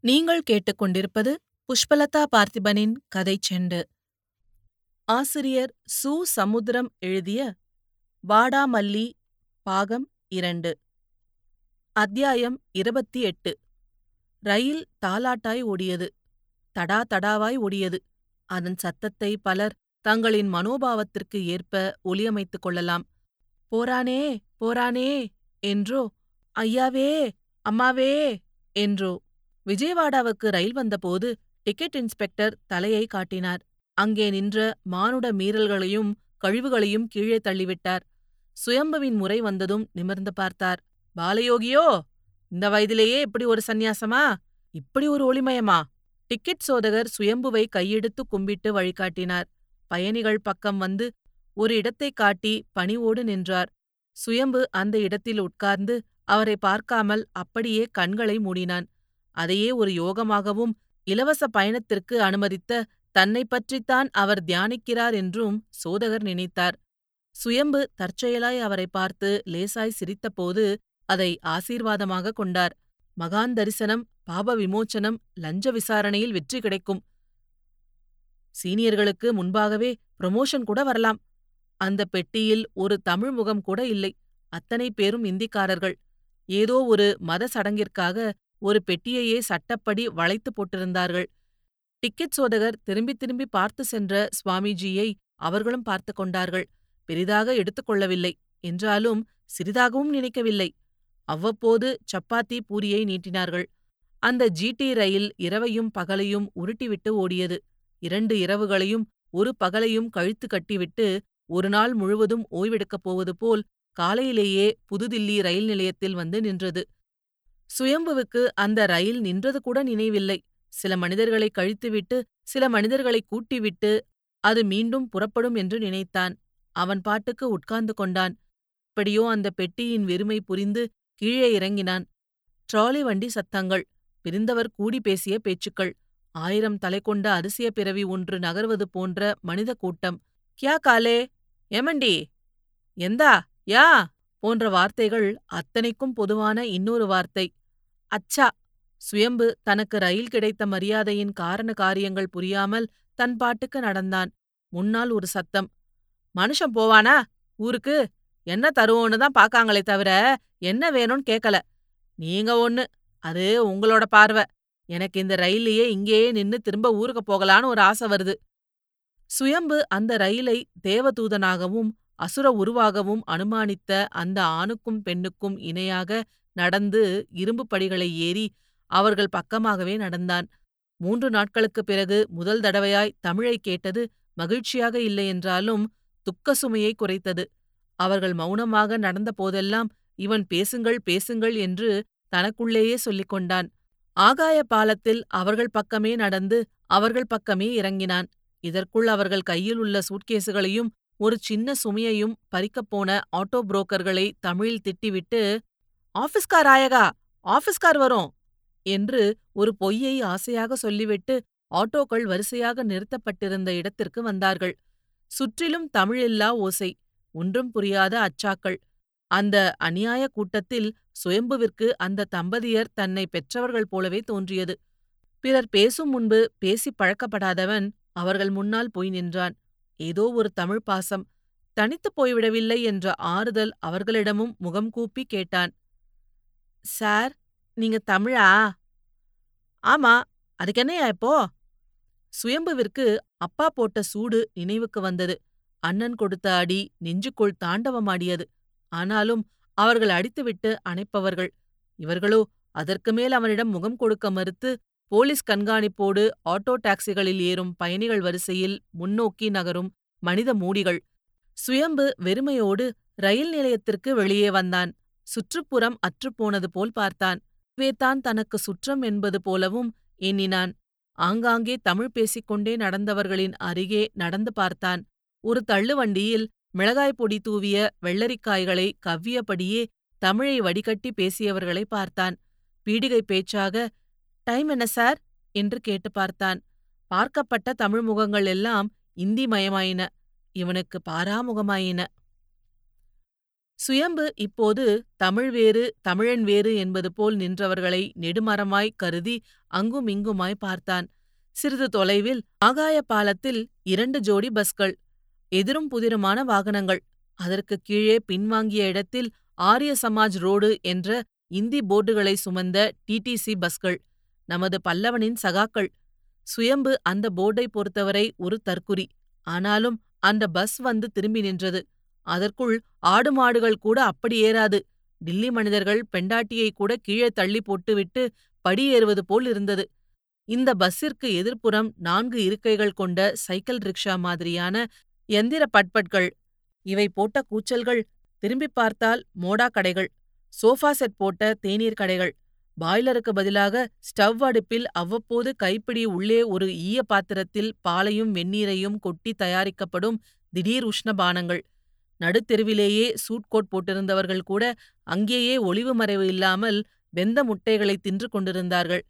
நீங்கள் கேட்டுக்கொண்டிருப்பது புஷ்பலதா பார்த்திபனின் கதைச் செண்டு. ஆசிரியர் சு. சமுத்திரம் எழுதிய வாடாமல்லி பாகம் இரண்டு. அத்தியாயம் இருபத்தி எட்டு. ரயில் தாலாட்டாய் ஓடியது. தடா தடாவாய் ஓடியது. அதன் சத்தத்தை பலர் தங்களின் மனோபாவத்திற்கு ஏற்ப ஒலியமைத்துக் கொள்ளலாம். போறானே போறானே என்றோ ஐயாவே அம்மாவே என்றோ விஜயவாடாவுக்கு ரயில் வந்தபோது டிக்கெட் இன்ஸ்பெக்டர் தலையை காட்டினார். அங்கே நின்ற மானுட மீறல்களையும் கழிவுகளையும் கீழே தள்ளிவிட்டார். சுயம்புவின் முறை வந்ததும் நிமிர்ந்து பார்த்தார். பாலயோகியோ இந்த வயதிலேயே இப்படி ஒரு சந்நியாசமா? இப்படி ஒரு ஒளிமயமா? டிக்கெட் சோதகர் சுயம்புவை கையெடுத்து கும்பிட்டு வழிகாட்டினார். பயணிகள் பக்கம் வந்து ஒரு இடத்தை காட்டி பணிவோடு நின்றார். சுயம்பு அந்த இடத்தில் உட்கார்ந்து அவரை பார்க்காமல் அப்படியே கண்களை மூடினான். அதையே ஒரு யோகமாகவும் இலவச பயணத்திற்கு அனுமதித்த தன்னை பற்றித்தான் அவர் தியானிக்கிறார் என்றும் சோதகர் நினைத்தார். சுயம்பு தற்செயலாய் அவரை பார்த்து லேசாய் சிரித்தபோது அதை ஆசீர்வாதமாக கொண்டார். மகான் தரிசனம் பாப விமோச்சனம் லஞ்ச விசாரணையில் வெற்றி கிடைக்கும். சீனியர்களுக்கு முன்பாகவே ப்ரமோஷன் கூட வரலாம். அந்த பெட்டியில் ஒரு தமிழ் முகம் கூட இல்லை. அத்தனை பேரும் இந்திக்காரர்கள். ஏதோ ஒரு மத சடங்கிற்காக ஒரு பெட்டியையே சட்டப்படி வளைத்து போட்டிருந்தார்கள். டிக்கெட் சோதகர் திரும்பி திரும்பி பார்த்து சென்ற சுவாமிஜியை அவர்களும் பார்த்து கொண்டார்கள். பெரிதாக எடுத்துக்கொள்ளவில்லை என்றாலும் சிறிதாகவும் நினைக்கவில்லை. அவ்வப்போது சப்பாத்தி பூரியை நீட்டினார்கள். அந்த ஜிடி ரயில் இரவையும் பகலையும் உருட்டிவிட்டு ஓடியது. இரண்டு இரவுகளையும் ஒரு பகலையும் கழித்து கட்டிவிட்டு ஒரு நாள் முழுவதும் ஓய்வெடுக்கப் போவது போல் காலையிலேயே புதுதில்லி ரயில் நிலையத்தில் வந்து நின்றது. சுயம்புவுக்கு அந்த ரயில் நின்றது கூட நினைவில்லை. சில மனிதர்களை கழித்துவிட்டு சில மனிதர்களை கூட்டிவிட்டு அது மீண்டும் புறப்படும் என்று நினைத்தான். அவன் பாட்டுக்கு உட்கார்ந்து கொண்டான். எப்படியோ அந்த பெட்டியின் வெறுமை புரிந்து கீழே இறங்கினான். ட்ராலி வண்டி சத்தங்கள் பிரிந்தவர் கூடி பேசிய பேச்சுக்கள் ஆயிரம் தலை கொண்ட அரிசிய பிறவி ஒன்று நகர்வது போன்ற மனித கூட்டம். கியா காலே? எமண்டி எந்தா? யா? போன்ற வார்த்தைகள் அத்தனைக்கும் பொதுவான இன்னொரு வார்த்தை. அச்சா! சுயம்பு தனக்கு ரயில் கிடைத்த மரியாதையின் காரண காரியங்கள் புரியாமல் தன் பாட்டுக்கு நடந்தான். முன்னால் ஒரு சத்தம். மனுஷன் போவானா? ஊருக்கு? என்ன தருவோன்னு தான் பாக்காங்களே தவிர என்ன வேணும்னு கேக்கல. நீங்க ஒண்ணு. அது உங்களோட பார்வை. எனக்கு இந்த ரயிலையே இங்கேயே நின்னு திரும்ப ஊருக்கு போகலான்னு ஒரு ஆசை வருது. சுயம்பு அந்த ரயிலை தேவதூதனாகவும் அசுர உருவாகவும் அனுமானித்த அந்த ஆணுக்கும் பெண்ணுக்கும் இணையாக நடந்து இரும்பு படிகளை ஏறி அவர்கள் பக்கமாகவே நடந்தான். மூன்று நாட்களுக்குப் பிறகு முதல் தடவையாய் தமிழை கேட்டது மகிழ்ச்சியாக இல்லையென்றாலும் துக்க சுமையை குறைத்தது. அவர்கள் மௌனமாக நடந்த போதெல்லாம் இவன் பேசுங்கள் பேசுங்கள் என்று தனக்குள்ளேயே சொல்லிக் கொண்டான். ஆகாய பாலத்தில் அவர்கள் பக்கமே நடந்து அவர்கள் பக்கமே இறங்கினான். இதற்குள் அவர்கள் கையில் உள்ள சூட்கேசுகளையும் ஒரு சின்ன சுமையையும் பறிக்கப் போன ஆட்டோ புரோக்கர்களை தமிழில் திட்டிவிட்டு ஆபீஸ்கார் ஆயகா ஆபீஸ்கார் வரும் என்று ஒரு பொய்யை ஆசையாக சொல்லிவிட்டு ஆட்டோக்கள் வரிசையாக நிறுத்தப்பட்டிருந்த இடத்திற்கு வந்தார்கள். சுற்றிலும் தமிழில்லா ஓசை ஒன்றும் புரியாத அச்சாக்கள். அந்த அநியாய கூட்டத்தில் சுயம்புவிற்கு அந்த தம்பதியர் தன்னை பெற்றவர்கள் போலவே தோன்றியது. பிறர் பேசும் முன்பு பேசிப் பழக்கப்படாதவன் அவர்கள் முன்னால் போய் நின்றான். ஏதோ ஒரு தமிழ் பாசம். தனித்துப் போய்விடவில்லை என்ற ஆறுதல் அவர்களிடமும் முகம் கூப்பி கேட்டான். சார் நீங்க தமிழா? ஆமா. அதுக்கென்னையா இப்போ? சுயம்புவிற்கு அப்பா போட்ட சூடு நினைவுக்கு வந்தது. அண்ணன் கொடுத்த அடி நெஞ்சுக்குள் தாண்டவமாடியது. ஆனாலும் அவர்கள் அடித்துவிட்டு அணைப்பவர்கள். இவர்களோ அதற்கு மேல் அவனிடம் முகம் கொடுக்க மறுத்து போலீஸ் கண்காணிப்போடு ஆட்டோ டாக்ஸிகளில் ஏறும் பயணிகள் வரிசையில் முன்னோக்கி நகரும் மனித மூடிகள். சுயம்பு வெறுமையோடு ரயில் நிலையத்திற்கு வெளியே வந்தான். சுற்றுப்புறம் அற்றுப்போனது போல் பார்த்தான். வேத்தான் தனக்கு சுற்றம் என்பது போலவும் எண்ணினான். ஆங்காங்கே தமிழ் பேசிக்கொண்டே நடந்தவர்களின் அருகே நடந்து பார்த்தான். ஒரு தள்ளுவண்டியில் மிளகாய் பொடி தூவிய வெள்ளரிக்காய்களை கவ்வியபடியே தமிழை வடிகட்டி பேசியவர்களை பார்த்தான். பீடிகை பேச்சாக டைம் என்ன சார்? என்று கேட்டு பார்த்தான். பார்க்கப்பட்ட தமிழ் முகங்கள் எல்லாம் இந்தி மயமாயின இவனுக்கு பாராமுகமாயின. சுயம்பு இப்போது தமிழ் வேறு தமிழன் வேறு என்பது போல் நின்றவர்களை நெடுமரமாய் கருதி அங்கும் இங்குமாய் பார்த்தான். சிறிது தொலைவில் ஆகாய பாலத்தில் இரண்டு ஜோடி பஸ்கள் எதிரும் புதிருமான வாகனங்கள். அதற்கு கீழே பின்வாங்கிய இடத்தில் ஆரிய சமாஜ் ரோடு என்ற இந்தி போர்டுகளை சுமந்த டிடிசி பஸ்கள். நமது பல்லவனின் சகாக்கள். சுயம்பு அந்த போர்டை பொறுத்தவரை ஒரு தற்குறி. ஆனாலும் அந்த பஸ் வந்து திரும்பி நின்றது. அதற்குள் ஆடு மாடுகள் கூட அப்படி ஏறாது. டில்லி மனிதர்கள் பெண்டாட்டியை கூட கீழே தள்ளி போட்டுவிட்டு படியேறுவது போல் இருந்தது. இந்த பஸ்ஸிற்கு எதிர்ப்புறம் நான்கு இருக்கைகள் கொண்ட சைக்கிள் ரிக்ஷா மாதிரியான எந்திர பட்பட்கள். இவை போட்ட கூச்சல்கள். திரும்பி பார்த்தால் மோடா கடைகள். சோஃபா செட் போட்ட தேநீர் கடைகள். பாய்லருக்கு பதிலாக ஸ்டவ் அடுப்பில் அவ்வப்போது கைப்பிடி உள்ளே ஒரு ஈய பாத்திரத்தில் பாலையும் வெந்நீரையும் கொட்டி தயாரிக்கப்படும் திடீர் உஷ்ணபானங்கள். நடுத்தெருவிலேயே சூட்கோட் போட்டிருந்தவர்கள் கூட அங்கேயே ஒளிவு மறைவு இல்லாமல் வெந்த முட்டைகளை தின்று கொண்டிருந்தார்கள்.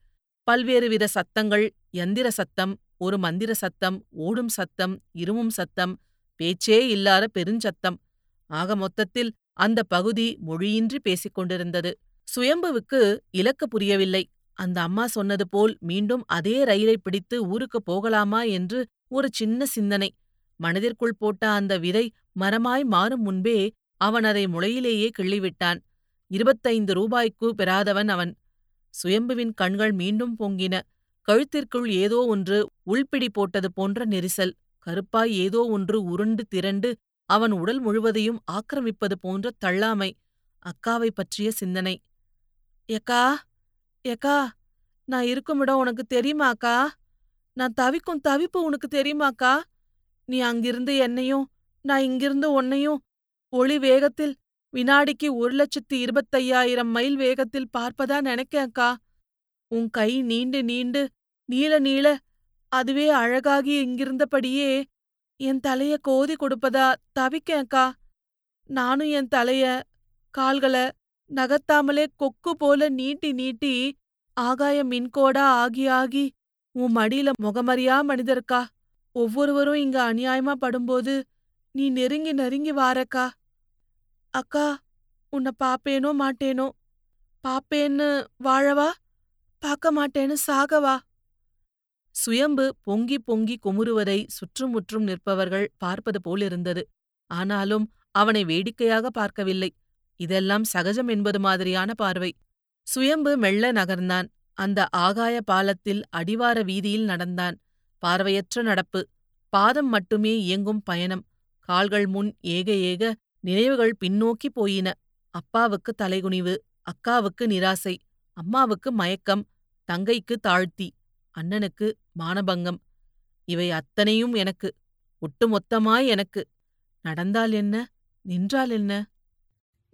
பல்வேறு வித சத்தங்கள் யந்திர சத்தம் ஒரு மந்திர சத்தம் ஓடும் சத்தம் இருமும் சத்தம் பேச்சே இல்லாத பெருஞ்சத்தம். ஆக மொத்தத்தில் அந்த பகுதி மொழியின்றி பேசிக் கொண்டிருந்தது சுயம்புவுக்கு இலக்கு புரியவில்லை. அந்த அம்மா சொன்னது போல் மீண்டும் அதே ரயிலை பிடித்து ஊருக்கு போகலாமா என்று ஒரு சின்ன சிந்தனை. மனதிற்குள் போட்ட அந்த விதை மரமாய் மாறும் முன்பே அவன் அதை முளையிலேயே கிள்ளிவிட்டான். இருபத்தைந்து ரூபாய்க்கு பெறாதவன் அவன். சுயம்புவின் கண்கள் மீண்டும் பொங்கின. கழுத்திற்குள் ஏதோ ஒன்று உள்பிடி போட்டது போன்ற நெரிசல். கருப்பாய் ஏதோ ஒன்று உருண்டு திரண்டு அவன் உடல் முழுவதையும் ஆக்கிரமிப்பது போன்ற தள்ளாமை. அக்காவை பற்றிய சிந்தனை. எக்கா எக்கா நான் இருக்கும் இடம் உனக்கு தெரியுமாக்கா? நான் தவிக்கும் தவிப்பு உனக்கு தெரியுமாக்கா? நீ அங்கிருந்து என்னையும் நான் இங்கிருந்து உன்னையும் ஒளி வேகத்தில் வினாடிக்கு ஒரு லட்சத்தி இருபத்தையாயிரம் மைல் வேகத்தில் பார்ப்பதா நினைக்கேன்க்கா. உன் கை நீண்டு நீண்டு நீள நீள அதுவே அழகாகி இங்கிருந்தபடியே என் தலைய கோதி கொடுப்பதா தவிக்கேன்க்கா. நானும் என் தலைய கால்கள நகர்த்தாமலே கொக்கு போல நீட்டி நீட்டி ஆகாய மின்கோடா ஆகி ஆகி உன் மடியில முகமறியா மனிதர்க்கா? ஒவ்வொருவரும் இங்க அநியாயமா படும்போது நீ நெருங்கி நெருங்கி வாரக்கா? அக்கா உன்னை பாப்பேனோ மாட்டேனோ? பாப்பேன்னு வாழவா? பார்க்க மாட்டேன்னு சாகவா? சுயம்பு பொங்கி பொங்கி குமுறுவதை சுற்றுமுற்றும் நிற்பவர்கள் பார்ப்பது போலிருந்தது. ஆனாலும் அவனை வேடிக்கையாக பார்க்கவில்லை. இதெல்லாம் சகஜம் என்பது மாதிரியான பார்வை. சுயம்பு மெல்ல நகர்ந்தான். அந்த ஆகாய பாலத்தில் அடிவார வீதியில் நடந்தான். பார்வையற்ற நடப்பு. பாதம் மட்டுமே இயங்கும் பயணம். கால்கள் முன் ஏக ஏக நினைவுகள் பின்னோக்கி போயின. அப்பாவுக்கு தலைகுனிவு அக்காவுக்கு நிராசை அம்மாவுக்கு மயக்கம் தங்கைக்கு தாழ்த்தி அண்ணனுக்கு மானபங்கம். இவை அத்தனையும் எனக்கு ஒட்டுமொத்தமாய் எனக்கு. நடந்தால் என்ன நின்றால் என்ன?